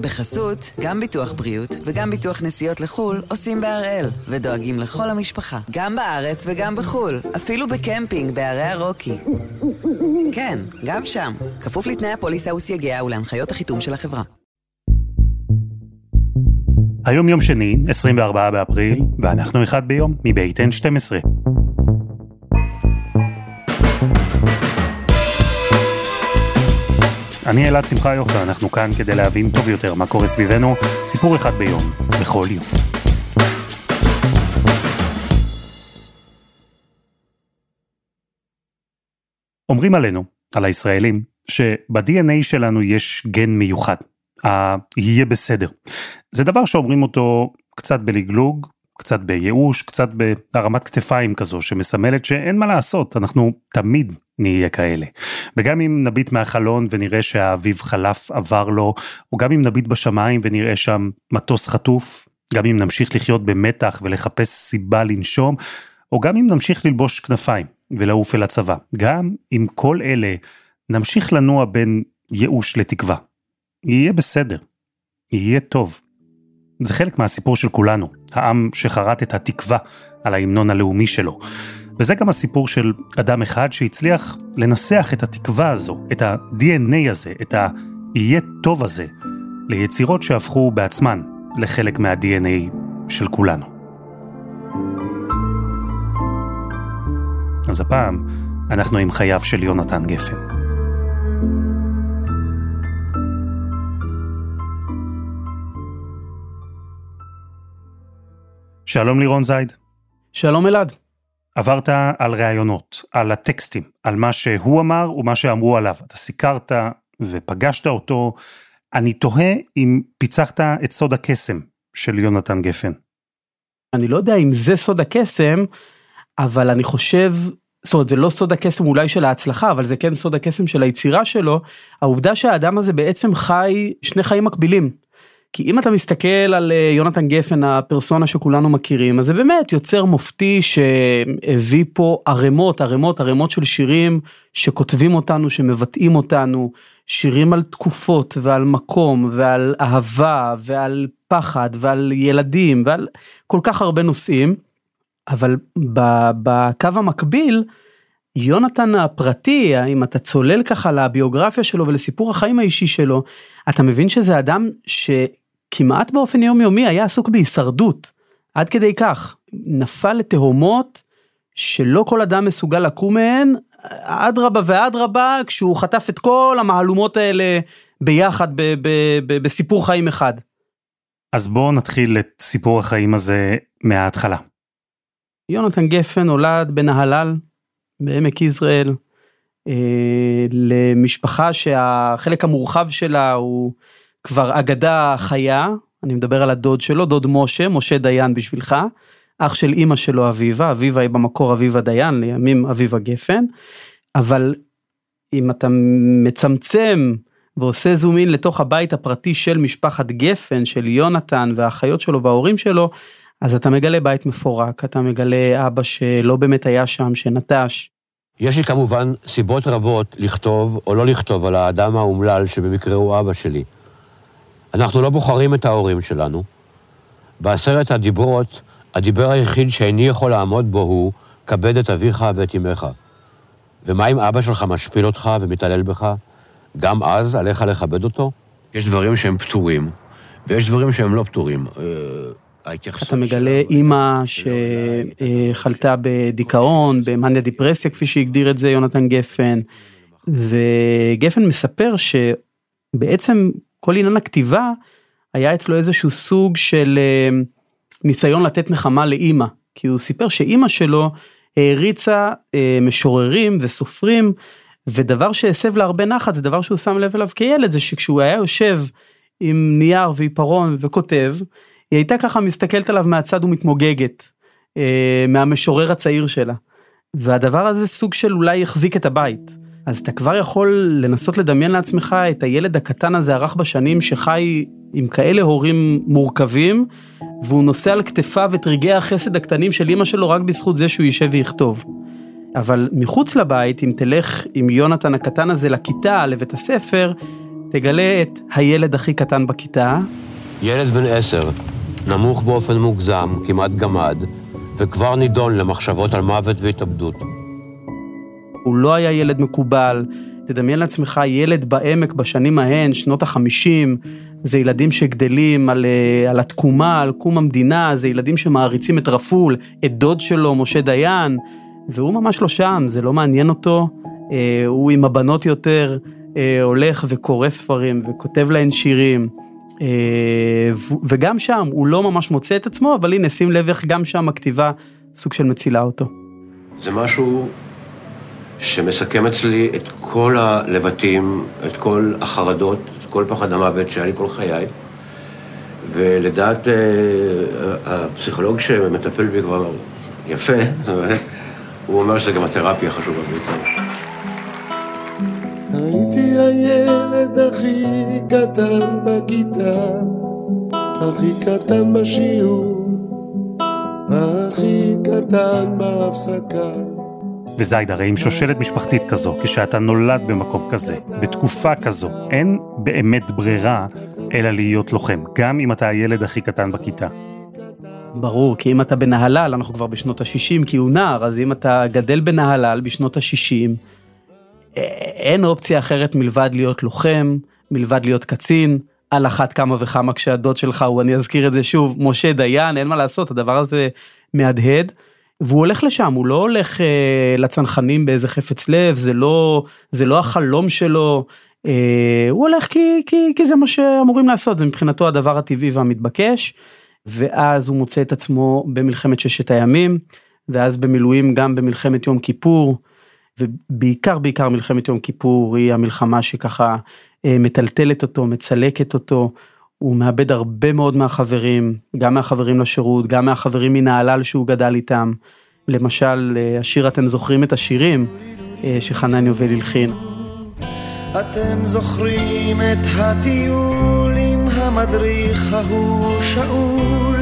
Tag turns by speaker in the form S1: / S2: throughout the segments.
S1: בחסות, גם ביטוח בריאות וגם ביטוח נסיעות לחו"ל עושים בהראל, ודואגים לכל המשפחה, גם בארץ וגם בחו"ל, אפילו בקמפינג בערי הרוקי. כן, גם שם, כפוף לתנאי הפוליסה וסייגיה ולהנחיות החיתום של החברה.
S2: היום יום שני, 24 באפריל, ואנחנו אחד ביום, מבית N12. אני אלעד שמחה יופי, אנחנו כאן כדי להבין טוב יותר מה קורה סביבנו, סיפור אחד ביום, בכל יום. אומרים עלינו, על הישראלים, שב-DNA שלנו יש גן מיוחד, ה"יהיה בסדר". זה דבר שאומרים אותו קצת בלגלוג, קצת בייאוש, קצת בהרמת כתפיים כזו, שמסמלת שאין מה לעשות, אנחנו תמיד נהיה כאלה. וגם אם נביט מהחלון ונראה שהאביב חלף עבר לו, או גם אם נביט בשמיים ונראה שם מטוס חטוף, גם אם נמשיך לחיות במתח ולחפש סיבה לנשום, או גם אם נמשיך ללבוש כנפיים ולעוף אל הצבא, גם אם כל אלה נמשיך לנוע בין ייאוש לתקווה. יהיה בסדר, יהיה טוב. זה חלק מהסיפור של כולנו, העם שחרט את התקווה על ההמנון הלאומי שלו. וזה גם הסיפור של אדם אחד שהצליח לנסח את התקווה הזו, את ה-DNA הזה, את ה"יהיה טוב" הזה, ליצירות שהפכו בעצמן לחלק מה-DNA של כולנו. אז הפעם אנחנו עם חייו של יונתן גפן. שלום לירון זייד.
S3: שלום אלעד.
S2: עברת על ראיונות, על הטקסטים, על מה שהוא אמר ומה שאמרו עליו. אתה סיקרת ופגשת אותו. אני תוהה אם פיצחת את סוד הקסם של יונתן גפן.
S3: אני לא יודע אם זה סוד הקסם, אבל אני חושב, זאת אומרת זה לא סוד הקסם אולי של ההצלחה, אבל זה כן סוד הקסם של היצירה שלו, העובדה שהאדם הזה בעצם חי שני חיים מקבילים. כי אם אתה מסתכל על אה, יונתן גפן הפרסונה שכולנו מכירים אז זה באמת יוצר מופתי שהביא פה ערימות ערימות ערימות של שירים שכותבים אותנו שמבטאים אותנו שירים על תקופות ועל מקום ועל אהבה ועל פחד ועל ילדים ועל כל כך הרבה נושאים. אבל בקו המקביל יונתן הפרטי אם אתה צולל ככה לביוגרפיה שלו ולסיפור החיים האישי שלו אתה מבין שזה אדם ש... כמעט באופן יומיומי היה עסוק בהישרדות. עד כדי כך, נפל לתהומות שלא כל אדם מסוגל לקום מהן, אדרבה ואדרבה, כשהוא חטף את כל המהלומות האלה ביחד ב- ב- ב- בסיפור חיים אחד.
S2: אז בואו נתחיל את סיפור החיים הזה מההתחלה.
S3: יונתן גפן נולד בנהלל, בעמק יזרעאל, אה, למשפחה שהחלק המורחב שלה הוא כבר אגדה חיה, אני מדבר על הדוד שלו, דוד משה, משה דיין בשבילך, אח של אימא שלו אביבה, אביבה היא במקור אביבה דיין, לימים אביבה גפן, אבל אם אתה מצמצם ועושה זום אין לתוך הבית הפרטי של משפחת גפן, של יונתן והאחיות שלו וההורים שלו, אז אתה מגלה בית מפורק, אתה מגלה אבא שלא באמת היה שם, שנטש.
S4: יש לי כמובן סיבות רבות לכתוב או לא לכתוב על האדם האומלל שבמקרה הוא אבא שלי. אנחנו לא בוחרים את ההורים שלנו. בעשרת הדיברות, הדיבר היחיד שאיני יכול לעמוד בו הוא, כבד את אביך ואת אמך. ומה אם אבא שלך משפיל אותך ומתעלל בך? גם אז עליך לכבד אותו? יש דברים שהם פטורים, ויש דברים שהם לא פטורים.
S3: אה, אתה מגלה אימא שחלתה בדיכאון, במאניה דיפרסיה, כפי שהגדיר את זה יונתן גפן, וגפן מספר שבעצם כל עניין הכתיבה היה אצלו איזשהו סוג של אה, ניסיון לתת נחמה לאימא, כי הוא סיפר שאימא שלו העריצה אה, משוררים וסופרים, ודבר שהסב לה הרבה נחת זה דבר שהוא שם לב אליו כילד, זה שכשהוא היה יושב עם נייר ועיפרון וכותב, היא הייתה ככה מסתכלת עליו מהצד ומתמוגגת, אה, מהמשורר הצעיר שלה. והדבר הזה סוג של אולי החזיק את הבית. אז אתה כבר יכול לנסות לדמיין לעצמך את הילד הקטן הזה הרך בשנים שחי עם כאלה הורים מורכבים, והוא נושא על כתפיו את רגעי החסד הקטנים של אמא שלו רק בזכות זה שהוא יישב ויכתוב. אבל מחוץ לבית, אם תלך עם יונתן הקטן הזה לכיתה, לבית הספר, תגלה את הילד הכי קטן בכיתה.
S5: ילד בן עשר, נמוך באופן מוגזם, כמעט גמד, וכבר נידון למחשבות על מוות והתאבדות.
S3: הוא לא היה ילד מקובל. תדמיין לעצמך ילד בעמק בשנים ההן, שנות החמישים, זה ילדים שגדלים על, אה, על התקומה, על קום המדינה, זה ילדים שמעריצים את רפול, את דוד שלו, משה דיין, והוא ממש לא שם, זה לא מעניין אותו, אה, הוא עם הבנות יותר, אה, הולך וקורא ספרים וכותב להן שירים. וגם שם הוא לא ממש מוצא את עצמו, אבל הנה שים לב איך גם שם הכתיבה סוג של מצילה אותו.
S5: זה משהו שמסכם אצלי את כל הלבטים, את כל החרדות, את כל פחד המוות שהיה לי כל חיי. ולדעת אה, הפסיכולוג שמטפל בי כבר יפה, זאת אומרת, הוא אומר שזה גם התרפיה החשובה ביותר. הייתי הילד הכי קטן בכיתה, הכי קטן בשיעור, הכי קטן בהפסקה.
S2: וזייד, הרי עם שושלת משפחתית כזו, כשאתה נולד במקום כזה, בתקופה כזו, אין באמת ברירה אלא להיות לוחם, גם אם אתה הילד הכי קטן בכיתה.
S3: ברור, כי אם אתה בנהלל, אנחנו כבר בשנות ה-60, כי הוא נער, אז אם אתה גדל בנהלל בשנות ה-60, אין אופציה אחרת מלבד להיות לוחם, מלבד להיות קצין, על אחת כמה וכמה כשהדוד שלך הוא, אני אזכיר את זה שוב, משה דיין, אין מה לעשות, הדבר הזה מהדהד. והוא הולך לשם, הוא לא הולך אה, לצנחנים באיזה חפץ לב, זה לא, זה לא החלום שלו, אה, הוא הולך כי, כי, כי זה מה שאמורים לעשות, זה מבחינתו הדבר הטבעי והמתבקש, ואז הוא מוצא את עצמו במלחמת ששת הימים, ואז במילואים גם במלחמת יום כיפור, ובעיקר בעיקר מלחמת יום כיפור היא המלחמה שככה אה, מטלטלת אותו, מצלקת אותו, הוא מאבד הרבה מאוד מהחברים, גם מהחברים לשירות, גם מהחברים מנהלל שהוא גדל איתם. למשל, אה, השיר אתם זוכרים את השירים אה, שחנן יובל הלחין.
S6: אתם זוכרים את הטיול עם המדריך ההוא שאול,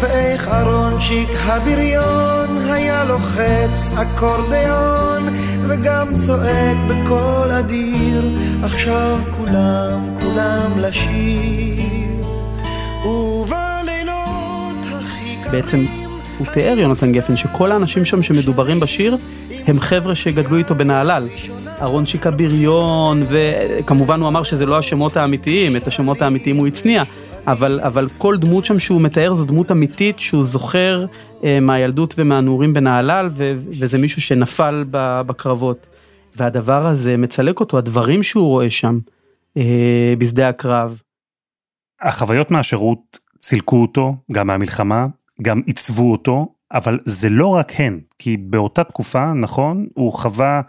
S6: ואיך ארונצ'יק הבריון היה לוחץ אקורדיון, וגם צועק בקול אדיר, עכשיו כולם, כולם לשיר.
S3: בעצם הוא תיאר יונתן גפן שכל האנשים שם שמדוברים בשיר הם חבר'ה שגדלו איתו בנהלל. אהרון שיקה בריון וכמובן הוא אמר שזה לא השמות האמיתיים את השמות האמיתיים הוא הצניע אבל אבל כל דמות שם שהוא מתאר זו דמות אמיתית שהוא זוכר אה, מהילדות ומהנעורים בנהלל ו, וזה מישהו שנפל בקרבות. והדבר הזה מצלק אותו הדברים שהוא רואה שם אה, בשדה הקרב.
S2: החוויות מהשירות צילקו אותו, גם מהמלחמה, גם עיצבו אותו, אבל זה לא רק הן, כי באותה תקופה, נכון, הוא חווה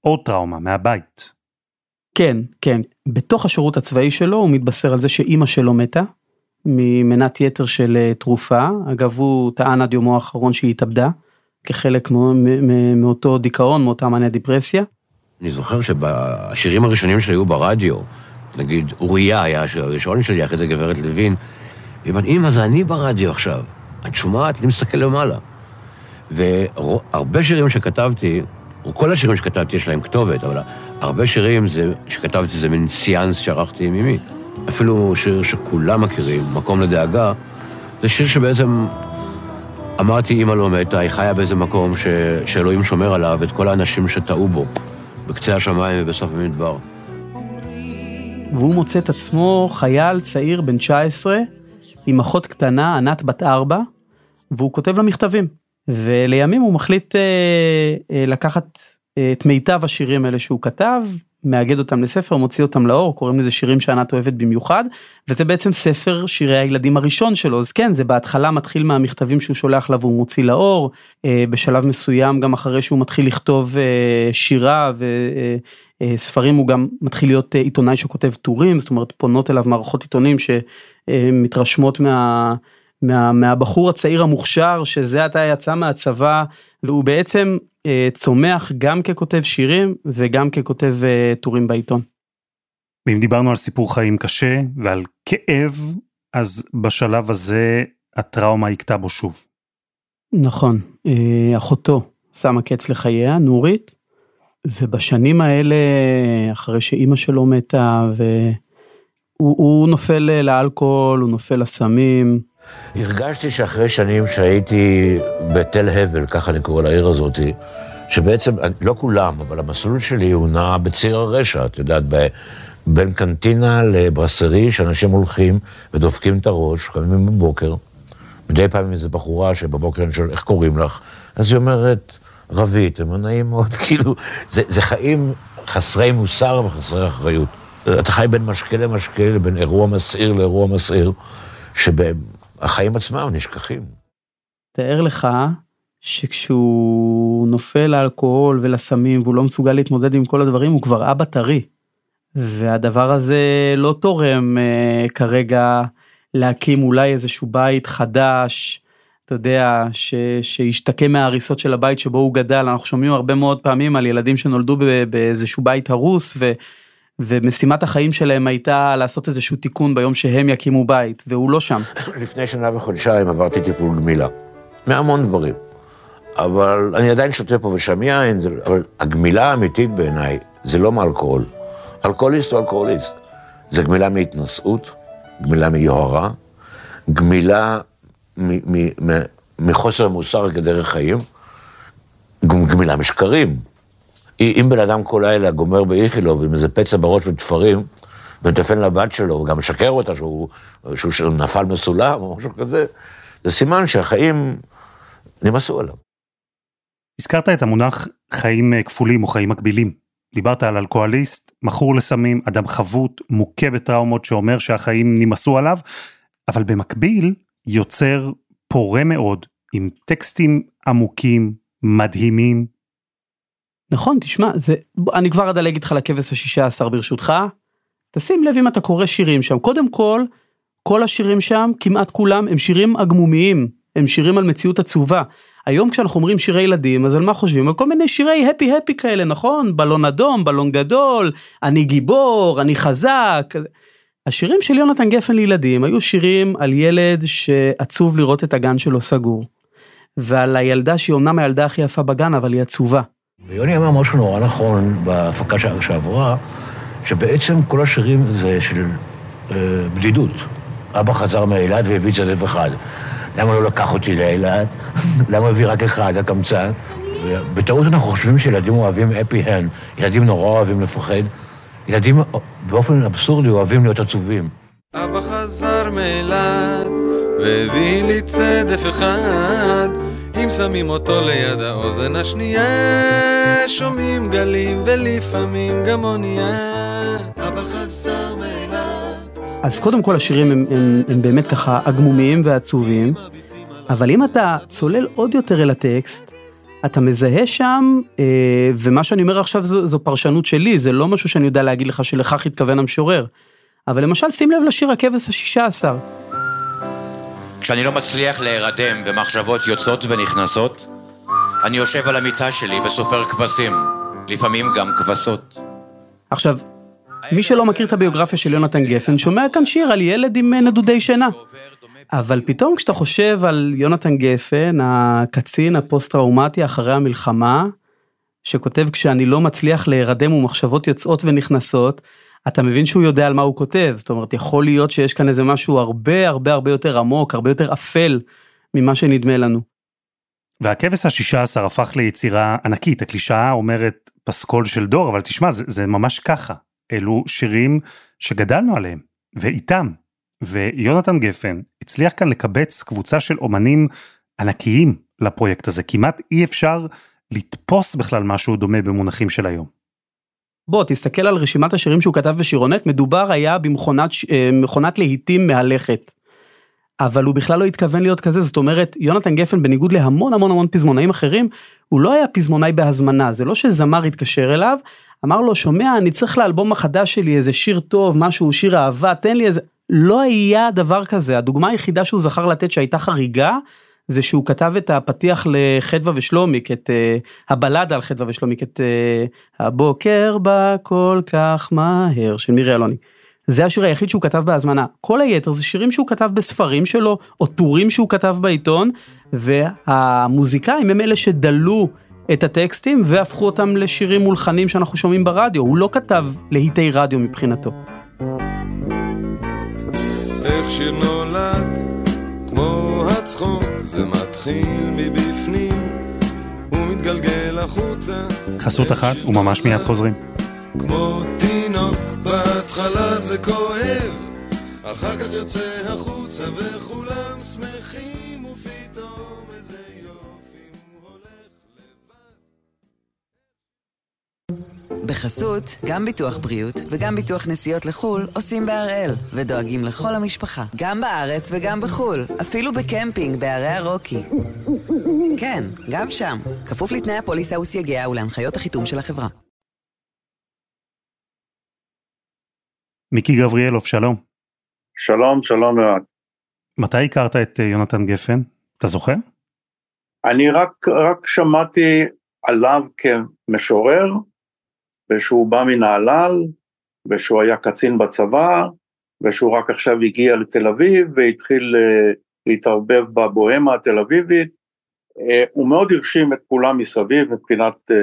S2: עוד טראומה מהבית.
S3: כן, כן. בתוך השירות הצבאי שלו הוא מתבשר על זה שאימא שלו מתה, ממנת יתר של אה, תרופה. אגב, הוא טען עד יומו האחרון שהיא התאבדה, כחלק מאותו דיכאון, מאותה מניה דיפרסיה.
S5: אני זוכר שבשירים הראשונים שהיו ברדיו, נגיד אוריה היה הראשון שלי, אחרי זה גברת לוין, והיא אמרת, אמא, זה אני ברדיו עכשיו. את שומעת? אני מסתכל למעלה. והרבה שירים שכתבתי, או כל השירים שכתבתי יש להם כתובת, אבל הרבה שירים זה, שכתבתי זה מין סיאנס שערכתי עם אמי. אפילו שיר שכולם מכירים, מקום לדאגה, זה שיר שבעצם אמרתי, אמא לא מתה, היא חיה באיזה מקום ש... שאלוהים שומר עליו את כל האנשים שטעו בו, בקצה השמיים ובסוף המדבר.
S3: והוא מוצא את עצמו חייל צעיר בן 19, עם אחות קטנה, ענת בת 4, והוא כותב לה מכתבים. ולימים הוא מחליט אה, אה, לקחת אה, את מיטב השירים האלה שהוא כתב, מאגד אותם לספר, מוציא אותם לאור, קוראים לזה שירים שענת אוהבת במיוחד, וזה בעצם ספר שירי הילדים הראשון שלו, אז כן, זה בהתחלה מתחיל מהמכתבים שהוא שולח לה והוא מוציא לאור, אה, בשלב מסוים גם אחרי שהוא מתחיל לכתוב אה, שירה וספרים, אה, הוא גם מתחיל להיות עיתונאי שכותב טורים, זאת אומרת פונות אליו מערכות עיתונים שמתרשמות מה... מה, מהבחור הצעיר המוכשר שזה עתה יצא מהצבא והוא בעצם אה, צומח גם ככותב שירים וגם ככותב אה, טורים בעיתון.
S2: ואם דיברנו על סיפור חיים קשה ועל כאב, אז בשלב הזה הטראומה הכתה בו שוב.
S3: נכון, אה, אחותו שמה קץ לחייה, נורית, ובשנים האלה, אחרי שאימא שלו מתה הוא, הוא נופל לאלכוהול, הוא נופל לסמים.
S4: הרגשתי שאחרי שנים שהייתי בתל הבל, ככה אני קורא לעיר הזאתי, שבעצם, לא כולם, אבל המסלול שלי הוא נע בציר הרשע, את יודעת, ב, בין קנטינה לברסרי, שאנשים הולכים ודופקים את הראש, קמים בבוקר, מדי פעם עם איזו בחורה שבבוקר אני שואל, איך קוראים לך? אז היא אומרת, רבית, הם נעים מאוד, כאילו, זה, זה חיים חסרי מוסר וחסרי אחריות. אתה חי בין משקה למשקה, בין אירוע מסעיר לאירוע מסעיר, שהחיים עצמם נשכחים.
S3: תאר לך שכשהוא נופל לאלכוהול ולסמים והוא לא מסוגל להתמודד עם כל הדברים, הוא כבר אבא טרי. והדבר הזה לא תורם uh, כרגע להקים אולי איזשהו בית חדש, אתה יודע, ש, שישתקם מההריסות של הבית שבו הוא גדל. אנחנו שומעים הרבה מאוד פעמים על ילדים שנולדו באיזשהו בית הרוס, ו, ומשימת החיים שלהם הייתה לעשות איזשהו תיקון ביום שהם יקימו בית, והוא לא שם.
S4: לפני שנה וחודשיים עברתי טיפול גמילה, מהמון דברים. אבל אני עדיין שותה פה ושם יין, אבל הגמילה האמיתית בעיניי זה לא מאלכוהול. אלכוהוליסט הוא אלכוהוליסט. זה גמילה מהתנשאות, גמילה מיוהרה, גמילה מחוסר מוסר כדרך חיים, גמילה משקרים. אם בן אדם כל לילה גומר באיכילוב עם איזה פצע בראש ותפרים, ומטפן לבת שלו, וגם משקר אותה שהוא, שהוא נפל מסולם או משהו כזה, זה סימן שהחיים נמאסו עליו.
S2: הזכרת את המונח חיים כפולים או חיים מקבילים. דיברת על אלכוהוליסט, מכור לסמים, אדם חבוט, מוכה בטראומות שאומר שהחיים נמאסו עליו, אבל במקביל יוצר פורה מאוד, עם טקסטים עמוקים, מדהימים.
S3: נכון, תשמע, זה, אני כבר אדלג איתך לכבש השישה עשר ברשותך. תשים לב אם אתה קורא שירים שם. קודם כל, כל השירים שם, כמעט כולם, הם שירים עגמומיים, הם שירים על מציאות עצובה. היום כשאנחנו אומרים שירי ילדים, אז על מה חושבים? על כל מיני שירי הפי הפי כאלה, נכון? בלון אדום, בלון גדול, אני גיבור, אני חזק. השירים של יונתן גפן לילדים היו שירים על ילד שעצוב לראות את הגן שלו סגור. ועל הילדה שהיא אמנם הילדה הכי יפה בגן, אבל היא עצובה.
S4: ויוני אמר משהו נורא נכון בהפקה שעברה, שבעצם כל השירים זה של אה, בדידות. אבא חזר מאילת והביא צדף אחד. למה לא לקח אותי לאילת? למה הביא רק אחד, הקמצן? בטעות אנחנו חושבים שילדים אוהבים אפי הן. ילדים נורא אוהבים לפחד. ילדים באופן אבסורדי אוהבים להיות עצובים.
S7: אבא חזר מאילת והביא לי צדף אחד אם שמים אותו ליד האוזן השנייה שומעים גלים ולפעמים גם אונייה אבא חזר מאילת
S3: אז קודם כל השירים הם, הם, הם באמת ככה עגמומיים ועצובים אבל אם אתה צולל עוד יותר אל הטקסט אתה מזהה שם, אה, ומה שאני אומר עכשיו זו, זו פרשנות שלי, זה לא משהו שאני יודע להגיד לך שלכך התכוון המשורר. אבל למשל, שים לב לשיר הכבש השישה עשר.
S8: כשאני לא מצליח להירדם ומחשבות יוצאות ונכנסות, אני יושב על המיטה שלי וסופר כבשים, לפעמים גם כבשות.
S3: עכשיו, מי שלא מכיר את הביוגרפיה של יונתן גפן, שומע כאן שיר על ילד עם נדודי שינה. אבל פתאום כשאתה חושב על יונתן גפן, הקצין הפוסט-טראומטי אחרי המלחמה, שכותב כשאני לא מצליח להירדם ומחשבות יוצאות ונכנסות, אתה מבין שהוא יודע על מה הוא כותב, זאת אומרת יכול להיות שיש כאן איזה משהו הרבה הרבה הרבה יותר עמוק, הרבה יותר אפל ממה שנדמה לנו.
S2: והכבש השישה עשר הפך ליצירה ענקית, הקלישאה אומרת פסקול של דור, אבל תשמע, זה, זה ממש ככה. אלו שירים שגדלנו עליהם, ואיתם. ויונתן גפן הצליח כאן לקבץ קבוצה של אומנים ענקיים לפרויקט הזה. כמעט אי אפשר לתפוס בכלל משהו דומה במונחים של היום.
S3: בוא, תסתכל על רשימת השירים שהוא כתב בשירונט, מדובר היה במכונת אה, להיטים מהלכת. אבל הוא בכלל לא התכוון להיות כזה, זאת אומרת, יונתן גפן, בניגוד להמון המון המון פזמונאים אחרים, הוא לא היה פזמונאי בהזמנה, זה לא שזמר התקשר אליו, אמר לו, שומע, אני צריך לאלבום החדש שלי איזה שיר טוב, משהו, שיר אהבה, תן לי איזה... לא היה דבר כזה, הדוגמה היחידה שהוא זכר לתת שהייתה חריגה, זה שהוא כתב את הפתיח לחדווה ושלומיק, את uh, הבלדה על חדווה ושלומיק, את uh, הבוקר בא כל כך מהר של מירי אלוני. זה השיר היחיד שהוא כתב בהזמנה. כל היתר זה שירים שהוא כתב בספרים שלו, או טורים שהוא כתב בעיתון, והמוזיקאים הם אלה שדלו את הטקסטים והפכו אותם לשירים מולחנים שאנחנו שומעים ברדיו. הוא לא כתב להיטי רדיו מבחינתו.
S7: איך שיר הצחוק, זה מתחיל מבפנים, ומתגלגל החוצה.
S2: חסות אחת וממש מיד חוזרים.
S7: כמו תינוק, בהתחלה זה כואב, אחר כך יוצא החוצה וכולם שמחים, ופתאום
S1: בחסות, גם ביטוח בריאות וגם ביטוח נסיעות לחו"ל עושים בהראל, ודואגים לכל המשפחה, גם בארץ וגם בחו"ל, אפילו בקמפינג בערי הרוקי. כן, גם שם, כפוף לתנאי הפוליסה וסייגיה ולהנחיות החיתום של החברה.
S2: מיקי גבריאלוב, שלום.
S9: שלום, שלום מאוד.
S2: מתי הכרת את אה, יונתן גפן? אתה זוכר?
S9: אני רק, רק שמעתי עליו כמשורר, ושהוא בא מנהלל, ושהוא היה קצין בצבא, ושהוא רק עכשיו הגיע לתל אביב והתחיל uh, להתערבב בבוהמה התל אביבית. Uh, הוא מאוד הרשים את כולם מסביב מבחינת uh,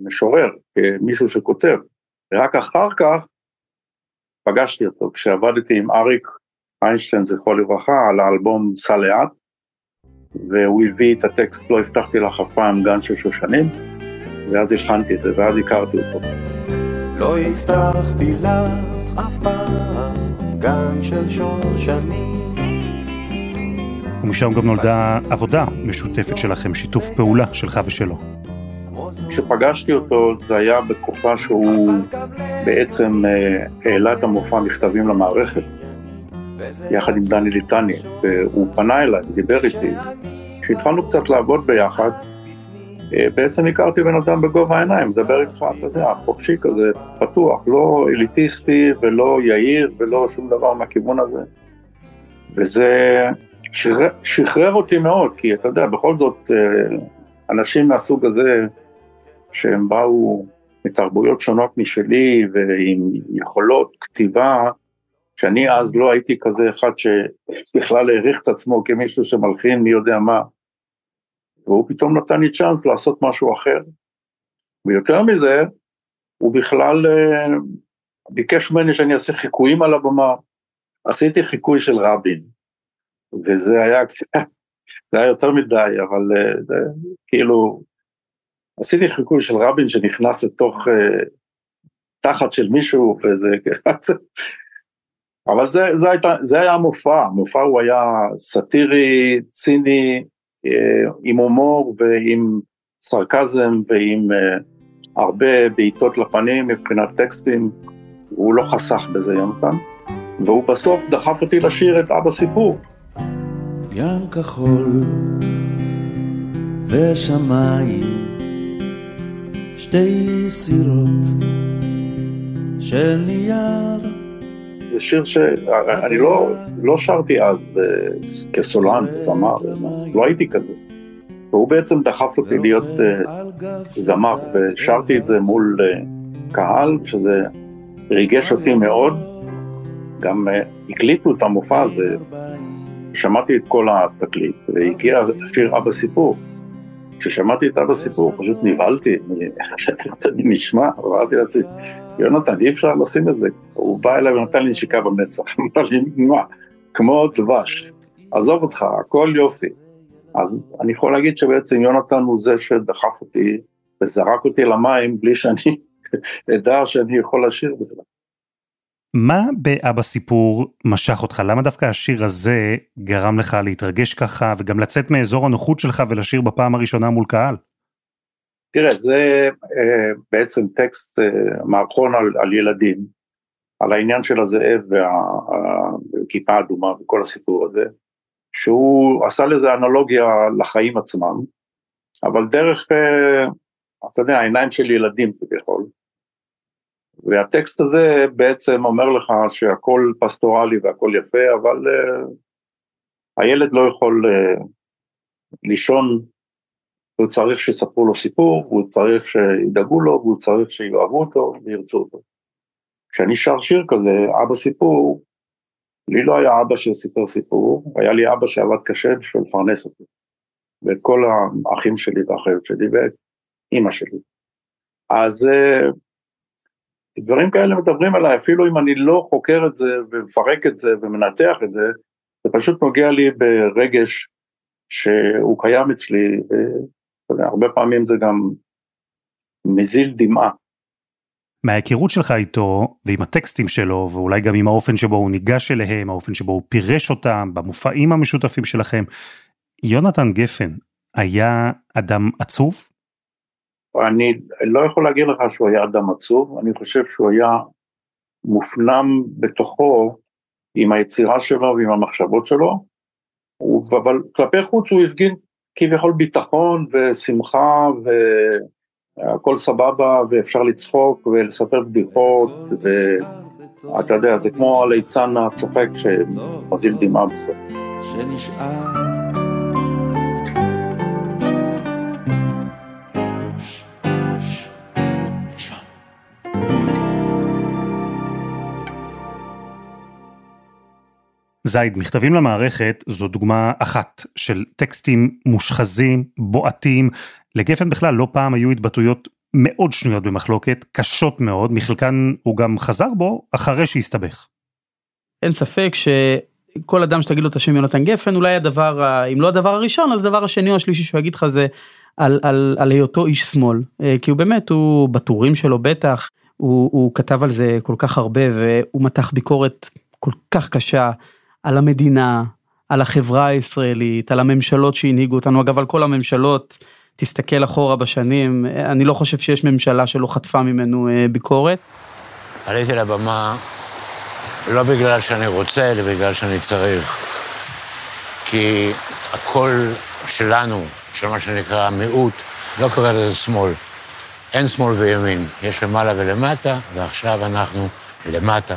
S9: משורר, כמישהו שכותב. ורק אחר כך פגשתי אותו כשעבדתי עם אריק איינשטיין, זכרו לברכה, על האלבום סע לאט, והוא הביא את הטקסט לא הבטחתי לך אף פעם גן של שושנים, ואז הלחנתי את זה, ואז הכרתי אותו.
S6: לא הבטחתי לך אף פעם גן של שושנים.
S2: ומשם גם נולדה עבודה משותפת שלכם, שיתוף פעולה שלך ושלו.
S9: כשפגשתי אותו זה היה בתקופה שהוא בעצם אה, העלה את המופע מכתבים למערכת, יחד עם דני ליטני, והוא פנה אליי, דיבר איתי. כשהתחלנו קצת לעבוד ביחד, בעצם הכרתי בן אדם בגובה העיניים, מדבר איתך, אתה יודע, חופשי כזה, פתוח, לא אליטיסטי ולא יהיר ולא שום דבר מהכיוון הזה. וזה שחרר, שחרר אותי מאוד, כי אתה יודע, בכל זאת, אה, אנשים מהסוג הזה, שהם באו מתרבויות שונות משלי ועם יכולות כתיבה, שאני אז לא הייתי כזה אחד שבכלל העריך את עצמו כמישהו שמלחין מי יודע מה, והוא פתאום נתן לי צ'אנס לעשות משהו אחר. ויותר מזה, הוא בכלל אה, ביקש ממני שאני אעשה חיקויים על הבמה. עשיתי חיקוי של רבין, וזה היה קצת, זה היה יותר מדי, אבל אה, זה, כאילו, עשיתי חיקוי של רבין שנכנס לתוך uh, תחת של מישהו, וזה, אבל זה, זה, הייתה, זה היה המופע, המופע הוא היה סאטירי, ציני, עם הומור ועם סרקזם ועם uh, הרבה בעיטות לפנים מבחינת טקסטים, הוא לא חסך בזה יונתן, והוא בסוף דחף אותי לשיר את אבא סיפור.
S6: ים כחול ושמיים שתי סירות של נייר.
S9: זה שיר שאני לא, לא שרתי אז uh, כסולן, זמר, לא הייתי כזה. והוא בעצם דחף אותי להיות uh, זמר, ושרתי את זה מול uh, קהל, שזה ריגש אותי מאוד. גם הקליטו את המופע הזה, שמעתי את כל התקליט, והגיע שיר אבא סיפור. כששמעתי את אבא סיפור, פשוט נבהלתי, אני נשמע, אמרתי לעצמי, יונתן, אי אפשר לשים את זה. הוא בא אליי ונתן לי נשיקה במצח, אמר לי, מה, כמו דבש, עזוב אותך, הכל יופי. אז אני יכול להגיד שבעצם יונתן הוא זה שדחף אותי וזרק אותי למים בלי שאני אדע שאני יכול לשיר בכלל.
S2: מה באבא סיפור משך אותך? למה דווקא השיר הזה גרם לך להתרגש ככה וגם לצאת מאזור הנוחות שלך ולשיר בפעם הראשונה מול קהל?
S9: תראה, זה אה, בעצם טקסט אה, מערכון על, על ילדים, על העניין של הזאב והכיפה האדומה וכל הסיפור הזה, שהוא עשה לזה אנלוגיה לחיים עצמם, אבל דרך, אה, אתה יודע, העיניים של ילדים כביכול. והטקסט הזה בעצם אומר לך שהכל פסטורלי והכל יפה, אבל uh, הילד לא יכול uh, לישון, הוא צריך שיספרו לו סיפור, הוא צריך שידאגו לו, והוא צריך שיאהבו אותו וירצו אותו. כשאני שר שיר כזה, אבא סיפור, לי לא היה אבא שסיפר סיפור, היה לי אבא שעבד קשה בשביל לפרנס אותי. ואת כל האחים שלי והאחיות שלי ואת אימא שלי. אז uh, דברים כאלה מדברים עליי, אפילו אם אני לא חוקר את זה ומפרק את זה ומנתח את זה, זה פשוט נוגע לי ברגש שהוא קיים אצלי, והרבה פעמים זה גם מזיל דמעה.
S2: מההיכרות שלך איתו, ועם הטקסטים שלו, ואולי גם עם האופן שבו הוא ניגש אליהם, האופן שבו הוא פירש אותם, במופעים המשותפים שלכם, יונתן גפן היה אדם עצוב?
S9: אני לא יכול להגיד לך שהוא היה אדם עצוב, אני חושב שהוא היה מופנם בתוכו עם היצירה שלו ועם המחשבות שלו, אבל כלפי חוץ הוא הפגין כביכול ביטחון ושמחה והכל סבבה ואפשר לצחוק ולספר בדיחות ואתה יודע, זה כמו הליצן הצוחק שמזיל דמעה בסוף. שנשאר
S2: זייד, מכתבים למערכת זו דוגמה אחת של טקסטים מושחזים, בועטים. לגפן בכלל לא פעם היו התבטאויות מאוד שנויות במחלוקת, קשות מאוד, מחלקן הוא גם חזר בו אחרי שהסתבך.
S3: אין ספק שכל אדם שתגיד לו את השם יונתן גפן, אולי הדבר, אם לא הדבר הראשון, אז הדבר השני או השלישי שהוא יגיד לך זה על, על, על היותו איש שמאל. אה, כי הוא באמת, הוא בטורים שלו בטח, הוא, הוא כתב על זה כל כך הרבה והוא מתח ביקורת כל כך קשה על המדינה, על החברה הישראלית, על הממשלות שהנהיגו אותנו, אגב על כל הממשלות, תסתכל אחורה בשנים, אני לא חושב שיש ממשלה שלא חטפה ממנו אה, ביקורת.
S4: עליתי לבמה לא בגלל שאני רוצה, אלא בגלל שאני צריך. כי הקול שלנו, של מה שנקרא מיעוט, לא קורא לזה שמאל. אין שמאל וימין, יש למעלה ולמטה, ועכשיו אנחנו למטה.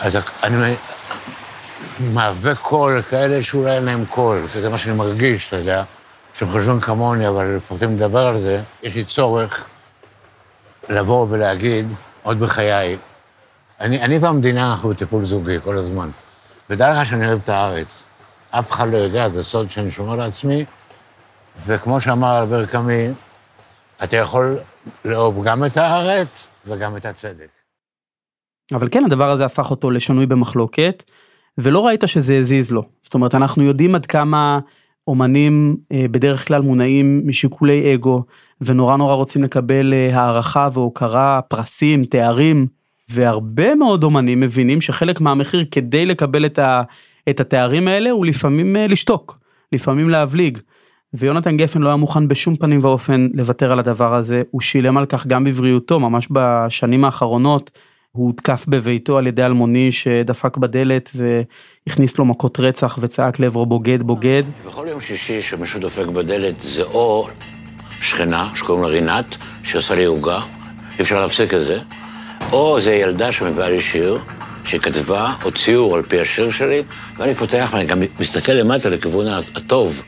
S4: אז אני מהווה קול לכאלה שאולי אין להם קול, זה מה שאני מרגיש, אתה יודע, שהם חושבים כמוני, אבל לפעמים לדבר על זה, יש לי צורך לבוא ולהגיד, עוד בחיי, אני, אני והמדינה, אנחנו בטיפול זוגי כל הזמן. ודע לך שאני אוהב את הארץ. אף אחד לא יודע, זה סוד שאני שומר לעצמי, וכמו שאמר אלבר קאמי, אתה יכול לאהוב גם את הארץ וגם את הצדק.
S3: אבל כן, הדבר הזה הפך אותו לשנוי במחלוקת. ולא ראית שזה הזיז לו. זאת אומרת, אנחנו יודעים עד כמה אומנים אה, בדרך כלל מונעים משיקולי אגו, ונורא נורא רוצים לקבל אה, הערכה והוקרה, פרסים, תארים, והרבה מאוד אומנים מבינים שחלק מהמחיר כדי לקבל את, ה, את התארים האלה הוא לפעמים אה, לשתוק, לפעמים להבליג. ויונתן גפן לא היה מוכן בשום פנים ואופן לוותר על הדבר הזה, הוא שילם על כך גם בבריאותו, ממש בשנים האחרונות. הוא הותקף בביתו על ידי אלמוני שדפק בדלת והכניס לו מכות רצח וצעק לעברו בוגד בוגד.
S4: בכל יום שישי שמישהו דופק בדלת זה או שכנה שקוראים לה רינת, שעושה לי עוגה, אי אפשר להפסיק את זה, או זה ילדה שמביאה לי שיר, שכתבה, או ציור על פי השיר שלי, ואני פותח ואני גם מסתכל למטה לכיוון הטוב,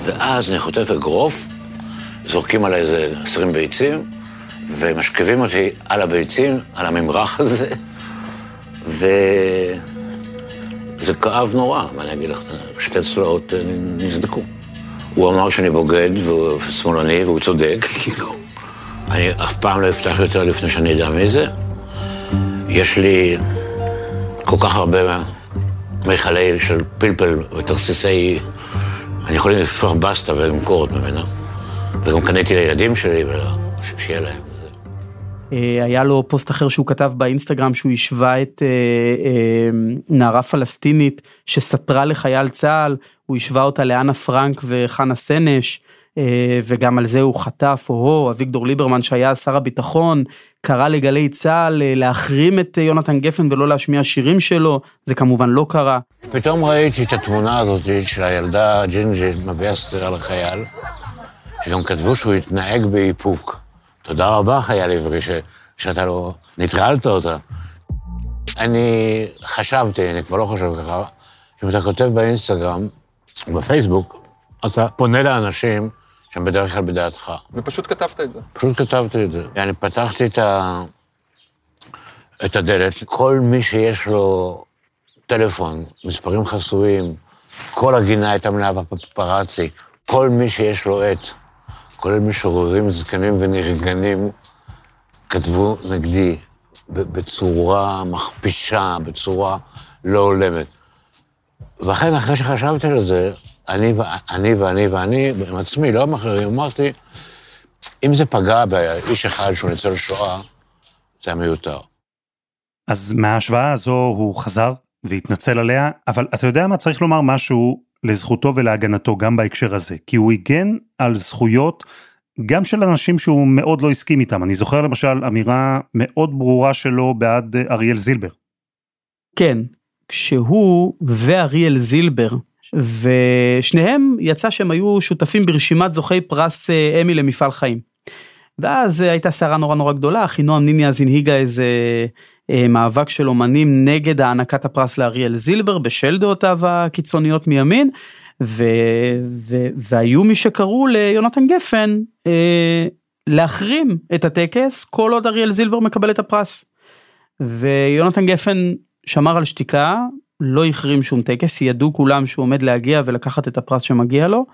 S4: ואז אני חוטף אגרוף, זורקים עליי איזה עשרים ביצים, ומשכיבים אותי על הביצים, על הממרח הזה, וזה כאב נורא, מה אני אגיד לך, שתי צלעות אה, נסדקו. הוא אמר שאני בוגד והוא שמאלני והוא צודק, כאילו. אני אף פעם לא אפתח יותר לפני שאני אדע מי זה. יש לי כל כך הרבה מכלי של פלפל ותרסיסי... אני יכול לפתוח בסטה ולמכור עוד ממנה. וגם קניתי לילדים שלי, שיהיה להם.
S3: אה, היה לו פוסט אחר שהוא כתב באינסטגרם שהוא השווה את אה, אה, נערה פלסטינית שסתרה לחייל צה"ל, הוא השווה אותה לאנה פרנק וחנה סנש. וגם על זה הוא חטף, או אביגדור ליברמן שהיה שר הביטחון, קרא לגלי צה"ל להחרים את יונתן גפן ולא להשמיע שירים שלו, זה כמובן לא קרה.
S4: פתאום ראיתי את התמונה הזאת של הילדה ג'ינג'י מביאה סטירה לחייל, שגם כתבו שהוא התנהג באיפוק. תודה רבה, חייל עברי, ש... שאתה לא נטרלת אותה. אני חשבתי, אני כבר לא חושב ככה, שאם אתה כותב באינסטגרם, בפייסבוק, אתה פונה לאנשים שהם בדרך כלל בדעתך.
S10: ופשוט כתבת את זה.
S4: פשוט כתבתי את זה. אני פתחתי את, ה... את הדלת, כל מי שיש לו טלפון, מספרים חסויים, כל הגינה הייתה מלאה בפפרצי, כל מי שיש לו עט, כולל משוררים זקנים ונרגנים, כתבו נגדי בצורה מכפישה, בצורה לא הולמת. ואכן, אחרי שחשבתי על זה, אני, אני ואני ואני, עם עצמי, לא עם אחרים, אמרתי, אם זה פגע באיש אחד שהוא ניצול שואה, זה היה מיותר.
S2: אז מההשוואה הזו הוא חזר והתנצל עליה, אבל אתה יודע מה? צריך לומר משהו לזכותו ולהגנתו גם בהקשר הזה, כי הוא הגן על זכויות גם של אנשים שהוא מאוד לא הסכים איתם. אני זוכר למשל אמירה מאוד ברורה שלו בעד אריאל זילבר.
S3: כן, כשהוא ואריאל זילבר, ושניהם יצא שהם היו שותפים ברשימת זוכי פרס אה, אמי למפעל חיים. ואז אה, הייתה סערה נורא נורא גדולה, אחינועם ניני אז הנהיגה איזה אה, מאבק של אומנים נגד הענקת הפרס לאריאל זילבר בשל דעותיו הקיצוניות מימין, ו, ו, והיו מי שקראו ליונתן גפן אה, להחרים את הטקס כל עוד אריאל זילבר מקבל את הפרס. ויונתן גפן שמר על שתיקה, לא החרים שום טקס, ידעו כולם שהוא עומד להגיע ולקחת את הפרס שמגיע לו,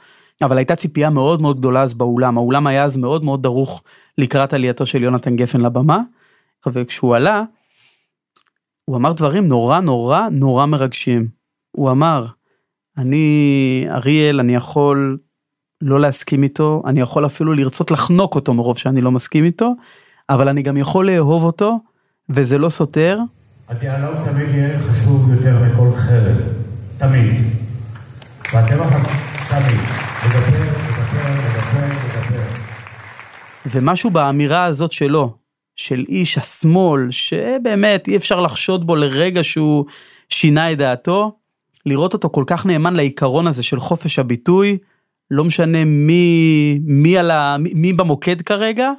S3: אבל הייתה ציפייה מאוד מאוד גדולה אז באולם, האולם היה אז מאוד מאוד דרוך לקראת עלייתו של יונתן גפן לבמה, וכשהוא עלה, הוא אמר דברים נורא נורא נורא מרגשים. הוא אמר, אני, אריאל, אני יכול לא להסכים איתו, אני יכול אפילו לרצות לחנוק אותו מרוב שאני לא מסכים איתו, אבל אני גם יכול לאהוב אותו, וזה לא סותר.
S10: הדיאלוג תמיד יהיה חשוב יותר מכל חרב, תמיד. והטבח תמיד, לדבר, לדבר, לדבר, לדבר.
S3: ומשהו באמירה הזאת שלו, של איש השמאל, שבאמת אי אפשר לחשוד בו לרגע שהוא שינה את דעתו, לראות אותו כל כך נאמן לעיקרון הזה של חופש הביטוי, לא משנה מי, מי, על ה, מי, במוקד כרגע,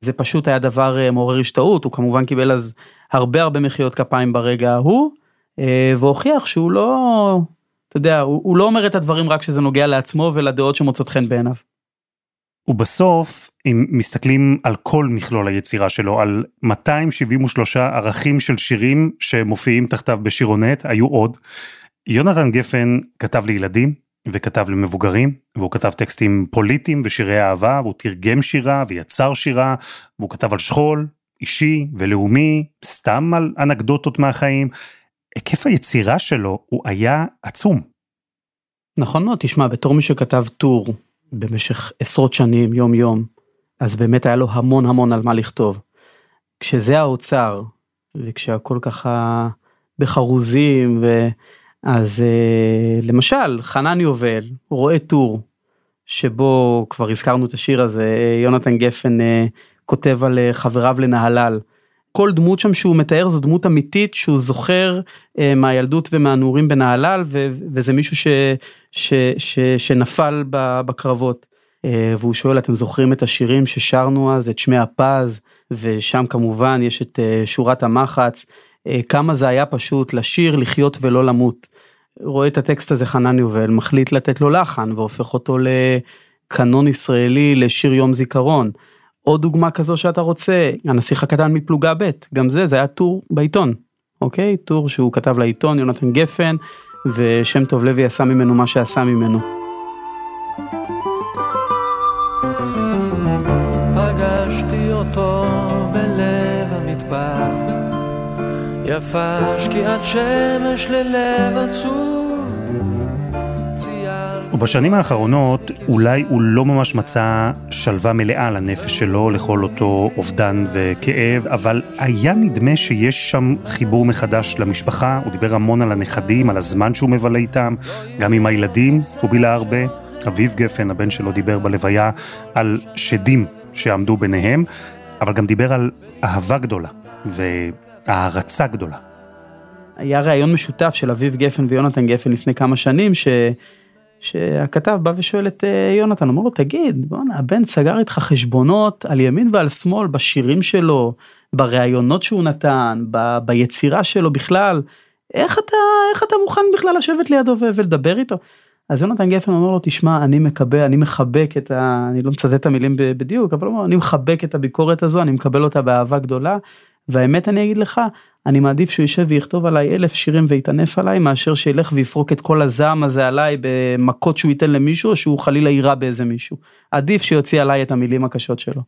S3: זה פשוט היה דבר אה, מעורר השתאות, הוא כמובן קיבל אז הרבה הרבה מחיאות כפיים ברגע ההוא, אה, והוכיח שהוא לא, אתה יודע, הוא, הוא לא אומר את הדברים רק כשזה נוגע לעצמו ולדעות שמוצאות חן בעיניו.
S2: ובסוף, אם מסתכלים על כל מכלול היצירה שלו, על 273 ערכים של שירים שמופיעים תחתיו בשירונט, היו עוד. יונתן גפן כתב לילדים וכתב למבוגרים, והוא כתב טקסטים פוליטיים ושירי אהבה, והוא תרגם שירה ויצר שירה, והוא כתב על שכול, אישי ולאומי, סתם על אנקדוטות מהחיים. היקף היצירה שלו הוא היה עצום.
S3: נכון מאוד, תשמע, בתור מי שכתב טור במשך עשרות שנים, יום יום, אז באמת היה לו המון המון על מה לכתוב. כשזה האוצר, וכשהכל ככה בחרוזים, ו... אז אה, למשל, חנן יובל רואה טור, שבו כבר הזכרנו את השיר הזה, יונתן גפן אה, כותב על אה, חבריו לנהלל. כל דמות שם שהוא מתאר זו דמות אמיתית שהוא זוכר אה, מהילדות ומהנעורים בנהלל ו- וזה מישהו ש- ש- ש- שנפל בקרבות. אה, והוא שואל אתם זוכרים את השירים ששרנו אז את שמי הפז ושם כמובן יש את אה, שורת המחץ אה, כמה זה היה פשוט לשיר לחיות ולא למות. רואה את הטקסט הזה חנן יובל מחליט לתת לו לחן והופך אותו לקנון ישראלי לשיר יום זיכרון. עוד דוגמה כזו שאתה רוצה, הנסיך הקטן מפלוגה ב', גם זה, זה היה טור בעיתון, אוקיי? טור שהוא כתב לעיתון, יונתן גפן, ושם טוב לוי עשה ממנו מה שעשה ממנו.
S11: יפה שקיעת שמש ללב עצוב.
S2: ובשנים האחרונות אולי הוא לא ממש מצא שלווה מלאה לנפש שלו, לכל אותו אובדן וכאב, אבל היה נדמה שיש שם חיבור מחדש למשפחה, הוא דיבר המון על הנכדים, על הזמן שהוא מבלה איתם, גם עם הילדים, הוא בילה הרבה. אביב גפן, הבן שלו, דיבר בלוויה על שדים שעמדו ביניהם, אבל גם דיבר על אהבה גדולה והערצה גדולה.
S3: היה ראיון משותף של אביב גפן ויונתן גפן לפני כמה שנים, ש... שהכתב בא ושואל את אה, יונתן, אומר לו, תגיד, בואנה, הבן סגר איתך חשבונות על ימין ועל שמאל בשירים שלו, בראיונות שהוא נתן, ב, ביצירה שלו בכלל, איך אתה, איך אתה מוכן בכלל לשבת לידו ולדבר איתו? אז יונתן גפן אומר לו, תשמע, אני מקבל, אני מחבק את ה... אני לא מצטט את המילים בדיוק, אבל הוא אומר, אני מחבק את הביקורת הזו, אני מקבל אותה באהבה גדולה, והאמת אני אגיד לך, אני מעדיף שהוא יישב ויכתוב עליי אלף שירים ויטנף עליי, מאשר שילך ויפרוק את כל הזעם הזה עליי במכות שהוא ייתן למישהו, או שהוא חלילה יירה באיזה מישהו. עדיף שיוציא עליי את המילים הקשות שלו.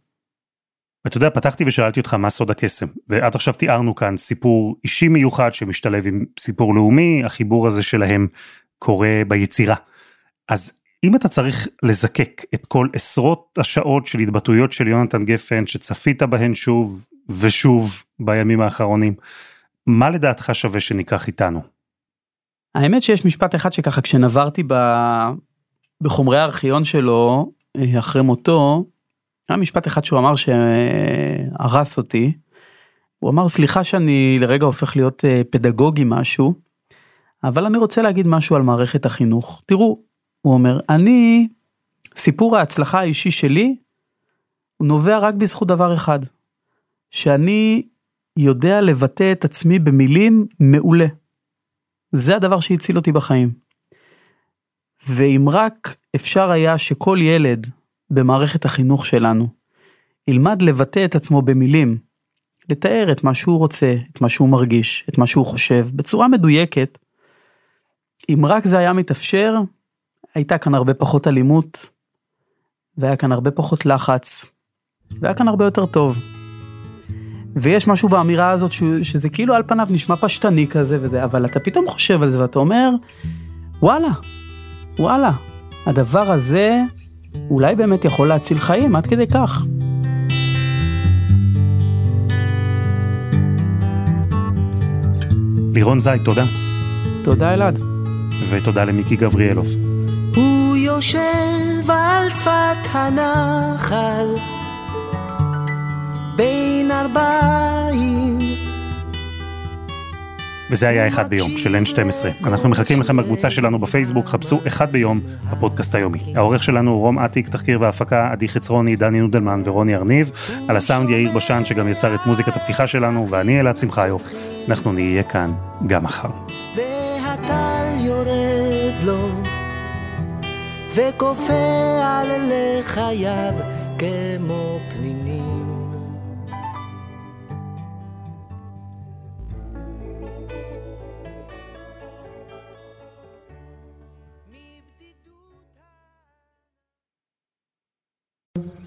S2: אתה יודע, פתחתי ושאלתי אותך מה סוד הקסם, ועד עכשיו תיארנו כאן סיפור אישי מיוחד שמשתלב עם סיפור לאומי, החיבור הזה שלהם קורה ביצירה. אז אם אתה צריך לזקק את כל עשרות השעות של התבטאויות של יונתן גפן, שצפית בהן שוב ושוב בימים האחרונים, מה לדעתך שווה שניקח איתנו?
S3: האמת שיש משפט אחד שככה כשנברתי ב... בחומרי הארכיון שלו אה, אחרי מותו, היה משפט אחד שהוא אמר שהרס אותי. הוא אמר סליחה שאני לרגע הופך להיות אה, פדגוגי משהו, אבל אני רוצה להגיד משהו על מערכת החינוך. תראו, הוא אומר, אני, סיפור ההצלחה האישי שלי, הוא נובע רק בזכות דבר אחד, שאני יודע לבטא את עצמי במילים מעולה. זה הדבר שהציל אותי בחיים. ואם רק אפשר היה שכל ילד במערכת החינוך שלנו ילמד לבטא את עצמו במילים, לתאר את מה שהוא רוצה, את מה שהוא מרגיש, את מה שהוא חושב, בצורה מדויקת, אם רק זה היה מתאפשר, הייתה כאן הרבה פחות אלימות, והיה כאן הרבה פחות לחץ, והיה כאן הרבה יותר טוב. ויש משהו באמירה הזאת ש... שזה כאילו על פניו נשמע פשטני כזה וזה, אבל אתה פתאום חושב על זה ואתה אומר, וואלה, וואלה, הדבר הזה אולי באמת יכול להציל חיים עד כדי כך.
S2: לירון זית, תודה.
S3: תודה אלעד.
S2: ותודה למיקי גבריאלוב.
S11: הוא יושב על שפת הנחל בין ארבעים
S2: וזה היה אחד ביום של N12. אנחנו מחכים לכם בקבוצה שלנו בפייסבוק, חפשו אחד ביום, הפודקאסט היומי. העורך שלנו הוא רום אטיק, תחקיר והפקה, עדי חצרוני, דני נודלמן ורוני ארניב. על הסאונד יאיר בשן שגם יצר את מוזיקת הפתיחה שלנו, ואני אלעד שמחיוף. אנחנו נהיה כאן גם מחר.
S11: והטל יורד לו וכופה על לחייו כמו פנינים